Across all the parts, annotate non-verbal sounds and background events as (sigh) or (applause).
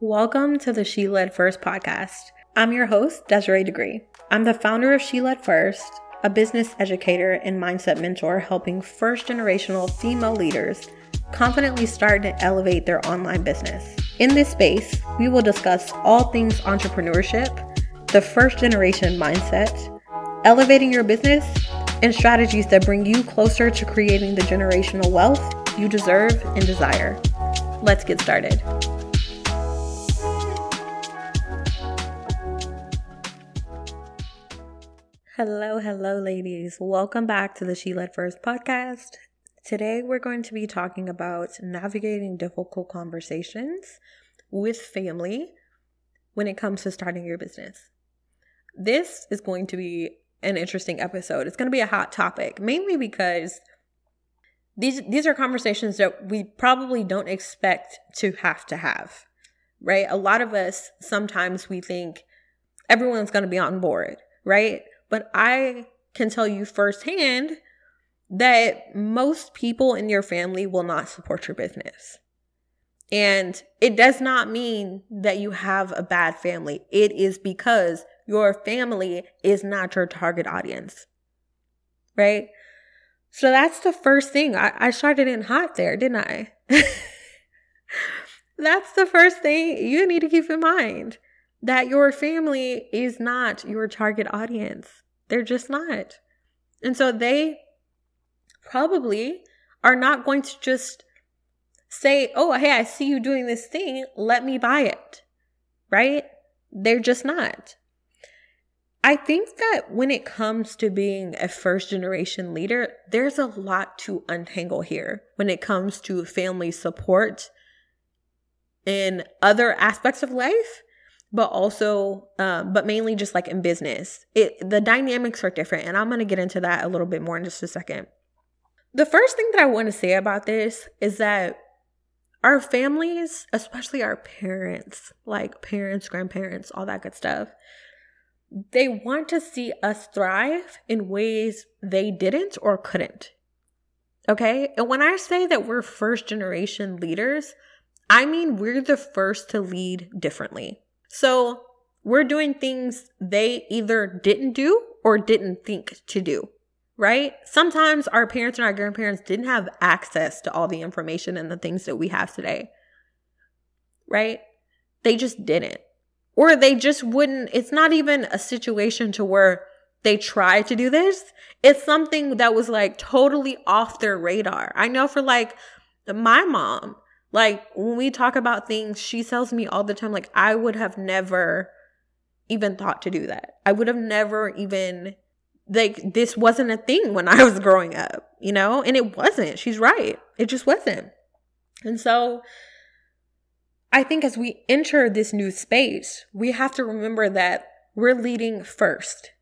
Welcome to the She Led First podcast. I'm your host, Desiree Degree. I'm the founder of She Led First, a business educator and mindset mentor helping first generational female leaders confidently start and elevate their online business. In this space, we will discuss all things entrepreneurship, the first generation mindset, elevating your business, and strategies that bring you closer to creating the generational wealth you deserve and desire. Let's get started. Hello, hello, ladies. Welcome back to the She Led First podcast. Today, we're going to be talking about navigating difficult conversations with family when it comes to starting your business. This is going to be an interesting episode. It's going to be a hot topic, mainly because these these are conversations that we probably don't expect to have to have. Right? A lot of us sometimes we think everyone's going to be on board, right? But I can tell you firsthand that most people in your family will not support your business. And it does not mean that you have a bad family. It is because your family is not your target audience. Right? So that's the first thing. I, I started in hot there, didn't I? (laughs) that's the first thing you need to keep in mind that your family is not your target audience. They're just not. And so they probably are not going to just say, Oh, hey, I see you doing this thing. Let me buy it. Right? They're just not. I think that when it comes to being a first generation leader, there's a lot to untangle here when it comes to family support in other aspects of life but also um, but mainly just like in business. It the dynamics are different and i'm going to get into that a little bit more in just a second. The first thing that i want to say about this is that our families especially our parents like parents grandparents all that good stuff they want to see us thrive in ways they didn't or couldn't. Okay? And when i say that we're first generation leaders i mean we're the first to lead differently so we're doing things they either didn't do or didn't think to do, right? Sometimes our parents and our grandparents didn't have access to all the information and the things that we have today, right? They just didn't. Or they just wouldn't, it's not even a situation to where they tried to do this. It's something that was like totally off their radar. I know for like my mom, like when we talk about things, she tells me all the time, like, I would have never even thought to do that. I would have never even, like, this wasn't a thing when I was growing up, you know? And it wasn't. She's right. It just wasn't. And so I think as we enter this new space, we have to remember that we're leading first,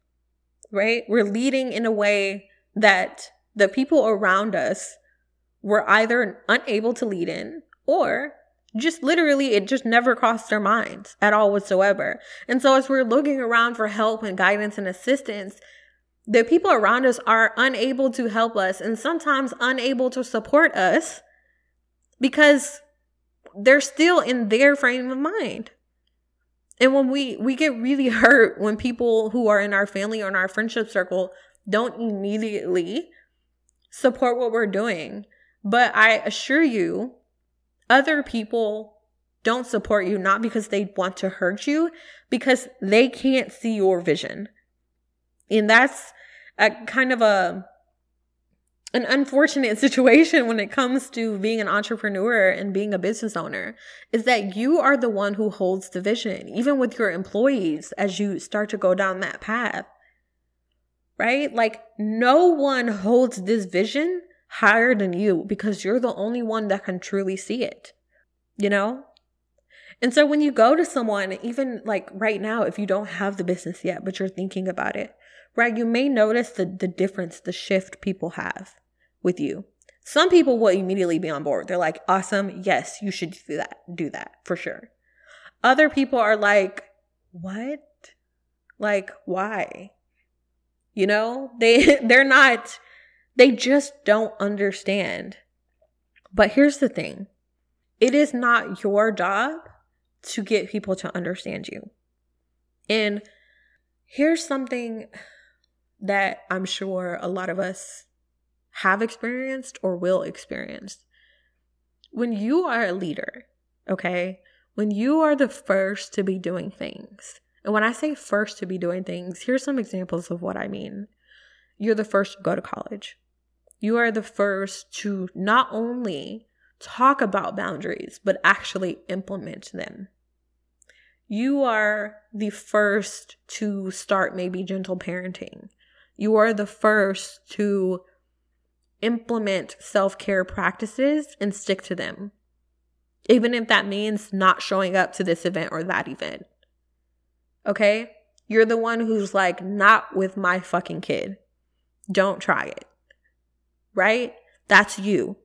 right? We're leading in a way that the people around us were either unable to lead in or just literally it just never crossed their minds at all whatsoever. And so as we're looking around for help and guidance and assistance, the people around us are unable to help us and sometimes unable to support us because they're still in their frame of mind. And when we we get really (laughs) hurt when people who are in our family or in our friendship circle don't immediately support what we're doing. But I assure you other people don't support you not because they want to hurt you, because they can't see your vision. And that's a kind of a an unfortunate (laughs) situation when it comes to being an entrepreneur and being a business owner is that you are the one who holds the vision, even with your employees as you start to go down that path. Right? Like, no one holds this vision higher than you because you're the only one that can truly see it, you know? And so when you go to someone, even like right now, if you don't have the business yet, but you're thinking about it, right, you may notice the, the difference, the shift people have with you. Some people will immediately be on board. They're like, awesome. Yes, you should do that. Do that for sure. Other people are like, what? Like, why? You know, they, (laughs) they're not, they just don't understand. But here's the thing it is not your job to get people to understand you. And here's something that I'm sure a lot of us have experienced or will experience. When you are a leader, okay, when you are the first to be doing things, and when I say first to be doing things, here's some examples of what I mean. You're the first to go to college. You are the first to not only talk about boundaries, but actually implement them. You are the first to start maybe gentle parenting. You are the first to implement self care practices and stick to them, even if that means not showing up to this event or that event. Okay? You're the one who's like, not with my fucking kid. Don't try it. Right? That's you.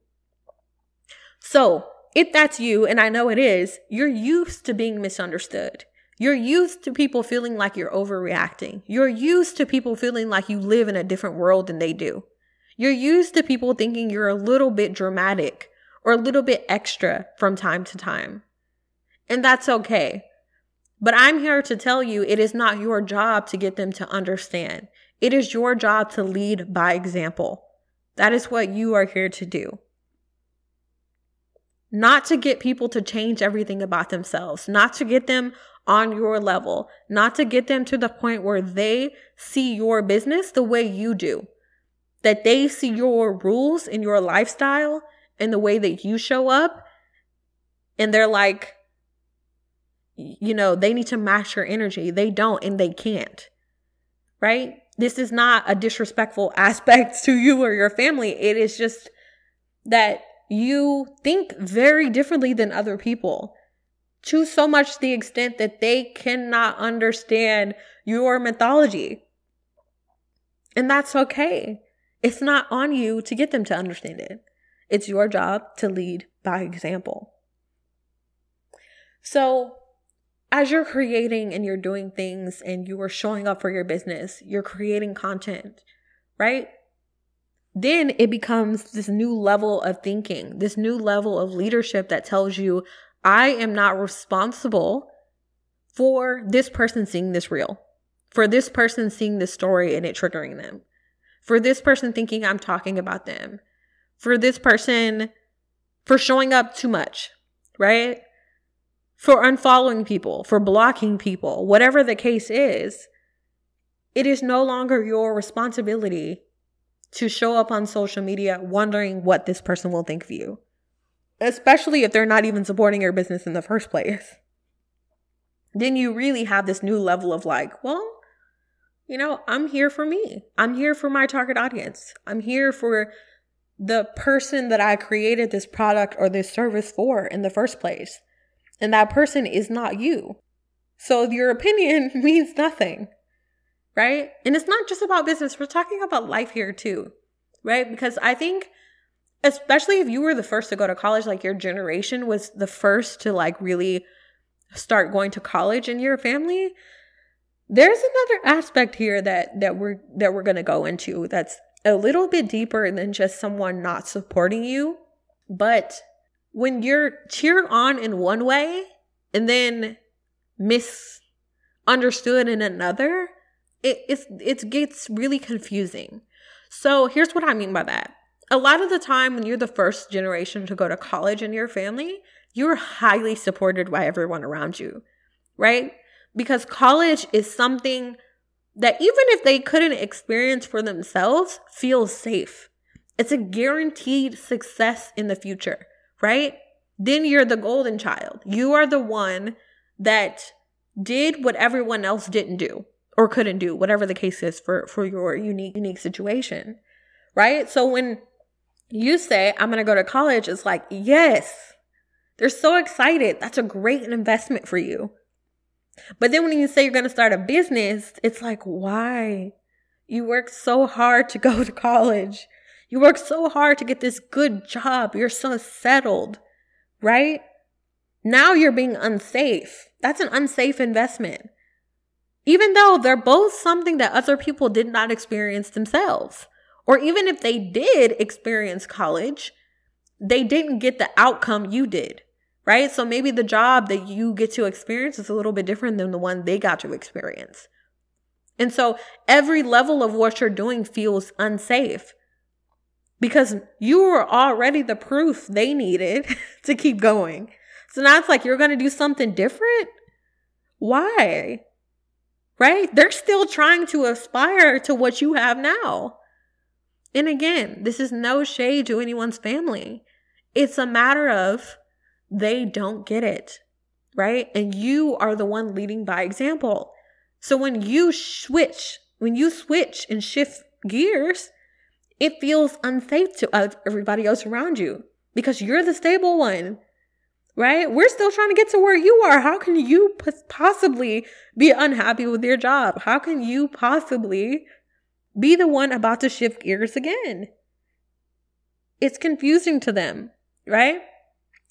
So, if that's you, and I know it is, you're used to being misunderstood. You're used to people feeling like you're overreacting. You're used to people feeling like you live in a different world than they do. You're used to people thinking you're a little bit dramatic or a little bit extra from time to time. And that's okay. But I'm here to tell you it is not your job to get them to understand. It is your job to lead by example. That is what you are here to do. Not to get people to change everything about themselves, not to get them on your level, not to get them to the point where they see your business the way you do, that they see your rules and your lifestyle and the way that you show up. And they're like, you know, they need to match your energy. They don't and they can't. Right? This is not a disrespectful (laughs) aspect to you or your family. It is just that you think very differently than other people to so much the extent that they cannot understand your mythology. And that's okay. It's not on you to get them to understand it. It's your job to lead by example. So, as you're creating and you're doing things and you are showing up for your business, you're creating content, right? Then it becomes this new level of thinking, this new level of leadership that tells you, I am not responsible for this person seeing this reel, for this person seeing this story and it triggering them, for this person thinking I'm talking about them, for this person for showing up too much, right? For unfollowing people, for blocking people, whatever the case is, it is no longer your responsibility to show up on social media wondering what this person will think of you especially if they're not even supporting your business in the first place. Then you really have this new level of like, well, you know, I'm here for me. I'm here for my target audience. I'm here for the person that I created this product or this service for in the first place. And that person is not you. So your opinion (laughs) means nothing, right? And it's not just about business. We're talking about life here too, right? Because I think especially if you were the first to go to college like your generation was the first to like really start going to college in your family there's another aspect here that that we're that we're to go into that's a little bit deeper than just someone not supporting you but when you're cheered on in one way and then misunderstood in another it it's, it gets really confusing so here's what i mean by that a lot of the time when you're the first generation to go to college in your family, you're highly supported by everyone around you, right? Because college is something that even if they couldn't experience for themselves, feels safe. It's a guaranteed success in the future, right? Then you're the golden child. You are the one that did what everyone else didn't do or couldn't do, whatever the case is for, for your unique, unique situation, right? So when you say, I'm going to go to college, it's like, yes, they're so excited. That's a great investment for you. But then when you say you're going to start a business, it's like, why? You worked so hard to go to college. You worked so hard to get this good job. You're so settled, right? Now you're being unsafe. That's an unsafe investment. Even though they're both something that other people did not experience themselves. Or even if they did experience college, they didn't get the outcome you did, right? So maybe the job that you get to experience is a little bit different than the one they got to experience. And so every level of what you're doing feels unsafe because you were already the proof they needed (laughs) to keep going. So now it's like you're going to do something different. Why? Right? They're still trying to aspire to what you have now. And again, this is no shade to anyone's family. It's a matter of they don't get it, right? And you are the one leading by example. So when you switch, when you switch and shift gears, it feels unsafe to everybody else around you because you're the stable one, right? We're still trying to get to where you are. How can you possibly be unhappy with your job? How can you possibly be the one about to shift gears again? It's confusing to them, right?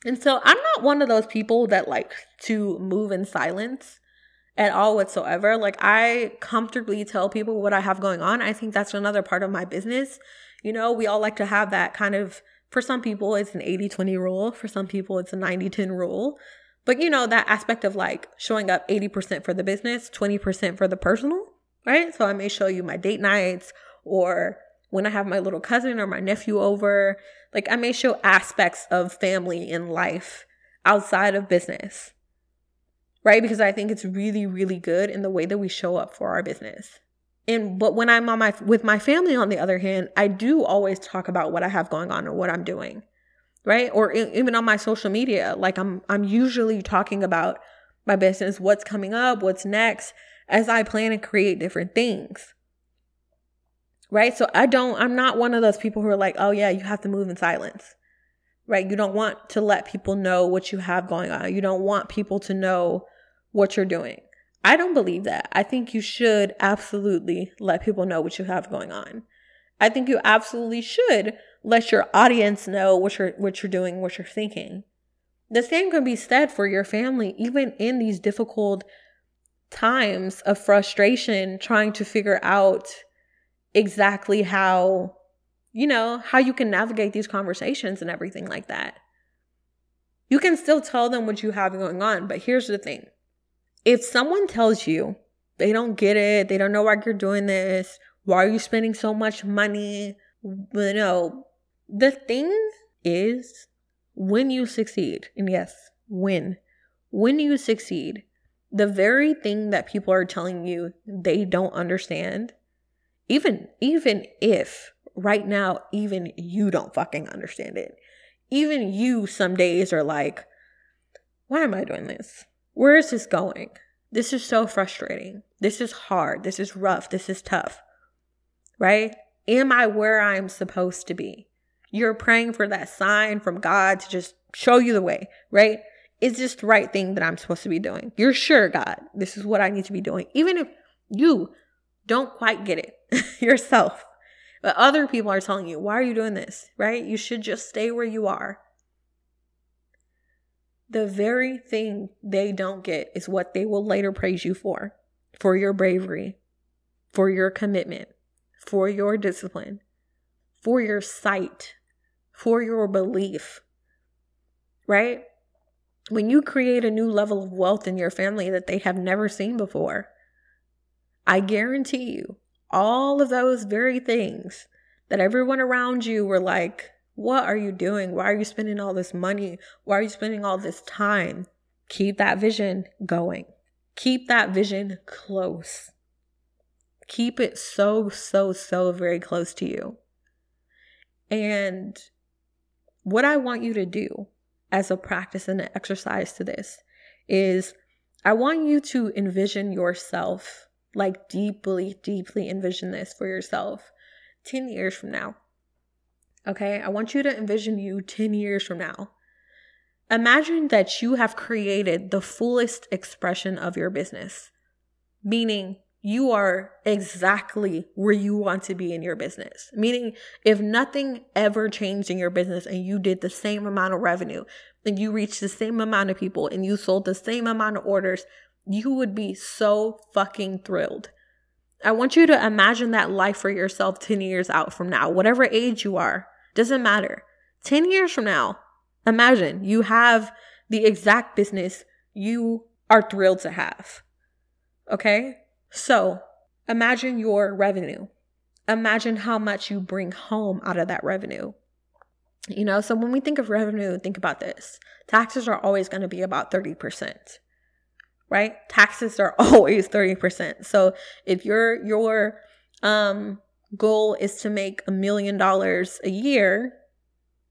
And so I'm not one of those people that like to move in silence at all whatsoever. Like I comfortably tell people what I have going on. I think that's another part of my business. You know, we all like to have that kind of for some people it's an 80-20 rule, for some people it's a 90-10 rule. But you know, that aspect of like showing up 80% for the business, 20% for the personal, right? So I may show you my date nights or when I have my little cousin or my nephew over, like I may show aspects of family and life outside of business. Right? Because I think it's really, really good in the way that we show up for our business. And but when I'm on my with my family on the other hand, I do always talk about what I have going on or what I'm doing. Right? Or even on my social media, like I'm I'm usually talking about my business, what's coming up, what's next as I plan and create different things right? So I don't, I'm not one of those people who are like, oh yeah, you have to move in silence, right? You don't want to let people know what you have going on. You don't want people to know what you're doing. I don't believe that. I think you should absolutely let people know what you have going on. I think you absolutely should let your audience know what you're what you're doing, what you're thinking. The same can be said for your family, even in these difficult times of frustration, trying to figure out exactly how, you know, how you can navigate these conversations and everything like that. You can still tell them what you have going on, but here's the thing. If someone tells you they don't get it, they don't know why you're doing this, why are you spending so much money? You know, the thing is when you succeed, and yes, when, when you succeed, the very thing that people are telling you they don't understand even even if right now even you don't fucking understand it. Even you some days are like why am i doing this? Where is this going? This is so frustrating. This is hard. This is rough. This is tough. Right? Am i where i'm supposed to be? You're praying for that sign from god to just show you the way right? Is this the right thing that i'm supposed to be doing? You're sure god this is what i need to be doing even if you don't quite get it (laughs) yourself. But other people are telling you, why are you doing this? Right? You should just stay where you are. The very thing they don't get is what they will later praise you for for your bravery, for your commitment, for your discipline, for your sight, for your belief. Right? When you create a new level of wealth in your family that they have never seen before, I guarantee you, all of those very things that everyone around you were like, What are you doing? Why are you spending all this money? Why are you spending all this time? Keep that vision going. Keep that vision close. Keep it so, so, so very close to you. And what I want you to do as a practice and an exercise to this is I want you to envision yourself like, deeply, deeply envision this for yourself 10 years from now. Okay, I want you to envision you 10 years from now. Imagine that you have created the fullest expression of your business, meaning you are exactly where you want to be in your business. Meaning, if nothing ever changed in your business and you did the same amount of revenue and you reached the same amount of people and you sold the same amount of orders, you would be so fucking thrilled. I want you to imagine that life for yourself 10 years out from now, whatever age you are, doesn't matter. 10 years from now, imagine you have the exact business you are thrilled to have. Okay? So imagine your revenue. Imagine how much you bring home out of that revenue. You know, so when we think of revenue, think about this taxes are always going to be about 30%, right? Taxes are (laughs) always 30%. So if your, your, um, goal is to make a million dollars a year,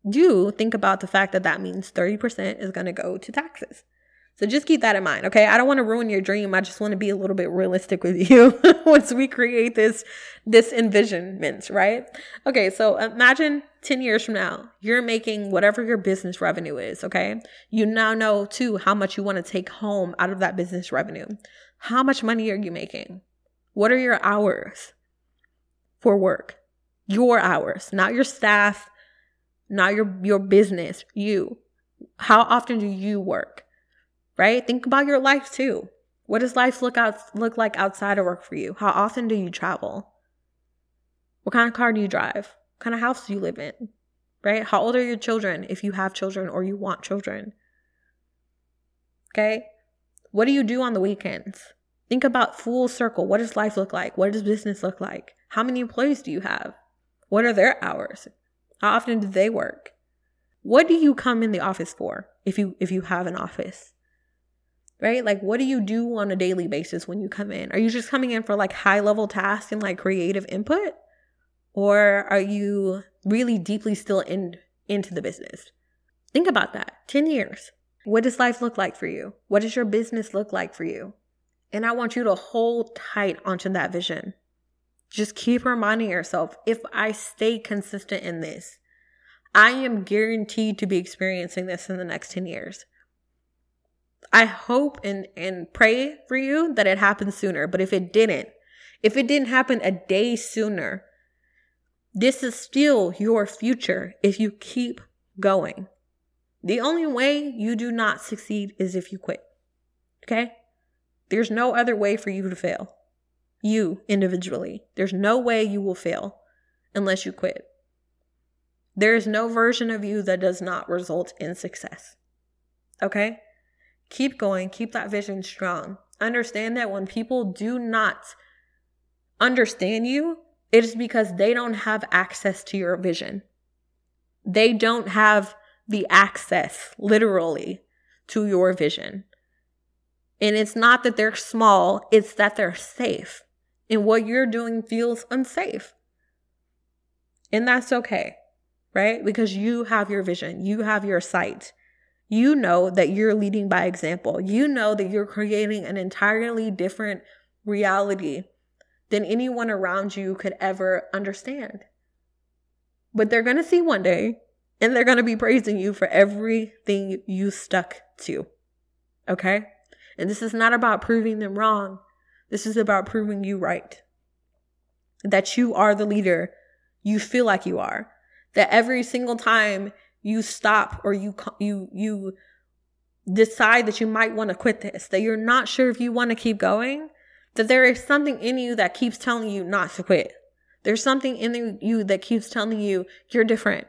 do think about the fact that that means 30% is going to go to taxes. So just keep that in mind, okay? I don't want to ruin your dream. I just want to be a little bit realistic with (laughs) you once we create this this envisionment, right? Okay, so imagine 10 years from now, you're making whatever your business revenue is, okay? You now know too how much you want to take home out of that business revenue. How much money are you making? What are your hours for work? Your hours, not your staff, not your your business, you. How often do you work? Right? Think about your life too. What does life look out look like outside of work for you? How often do you travel? What kind of car do you drive? What kind of house do you live in? Right? How old are your children if you have children or you want children? Okay? What do you do on the weekends? Think about full circle. What does life look like? What does business look like? How many employees do you have? What are their hours? How often do they work? What do you come in the office for if you if you have an office? Right? Like, what do you do on a daily basis when you come in? Are you just coming in for like high level tasks and like creative input? Or are you really deeply still in into the business? Think about that. 10 years. What does life look like for you? What does your business look like for you? And I want you to hold tight onto that vision. Just keep reminding yourself if I stay consistent in this, I am guaranteed to be experiencing this in the next 10 years. I hope and and pray for you that it happens sooner. But if it didn't, if it didn't happen a day sooner, this is still your future if you keep going. The only way you do not succeed is if you quit. Okay? There's no other way for you to fail. You individually. There's no way you will fail unless you quit. There is no version of you that does not result in success. Okay? Keep going, keep that vision strong. Understand that when people do not understand you, it is because they don't have access to your vision. They don't have the access, literally, to your vision. And it's not that they're small, it's that they're safe. And what you're doing feels unsafe. And that's okay, right? Because you have your vision, you have your sight. You know that you're leading by example. You know that you're creating an entirely different reality than anyone around you could ever understand. But they're going to see one day and they're going to be praising you for everything you stuck to. Okay? And this is not about proving them wrong. This is about proving you right. That you are the leader you feel like you are. That every single time you stop or you you you decide that you might want to quit this, that you're not sure if you want to keep going, that there is something in you that keeps telling you not to quit. There's something in you that keeps telling you you're different.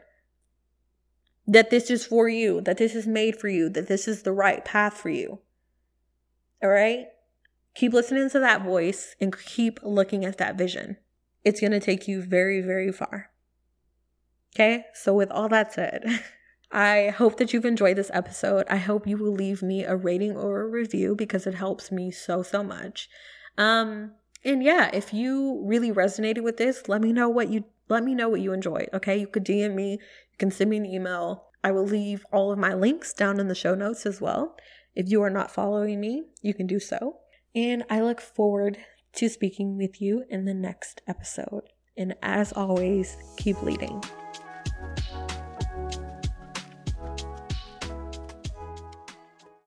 That this is for you, that this is made for you, that this is the right path for you. All right? Keep listening to that voice and keep looking at that vision. It's going to take you very, very far. Okay, so with all that said, (laughs) I hope that you've enjoyed this episode. I hope you will leave me a rating or a review because it helps me so, so much. Um, and yeah, if you really resonated with this, let me know what you let me know what you enjoyed. Okay, you could DM me, you can send me an email. I will leave all of my links down in the show notes as well. If you are not following me, you can do so. And I look forward to speaking with you in the next episode. And as always, keep leading.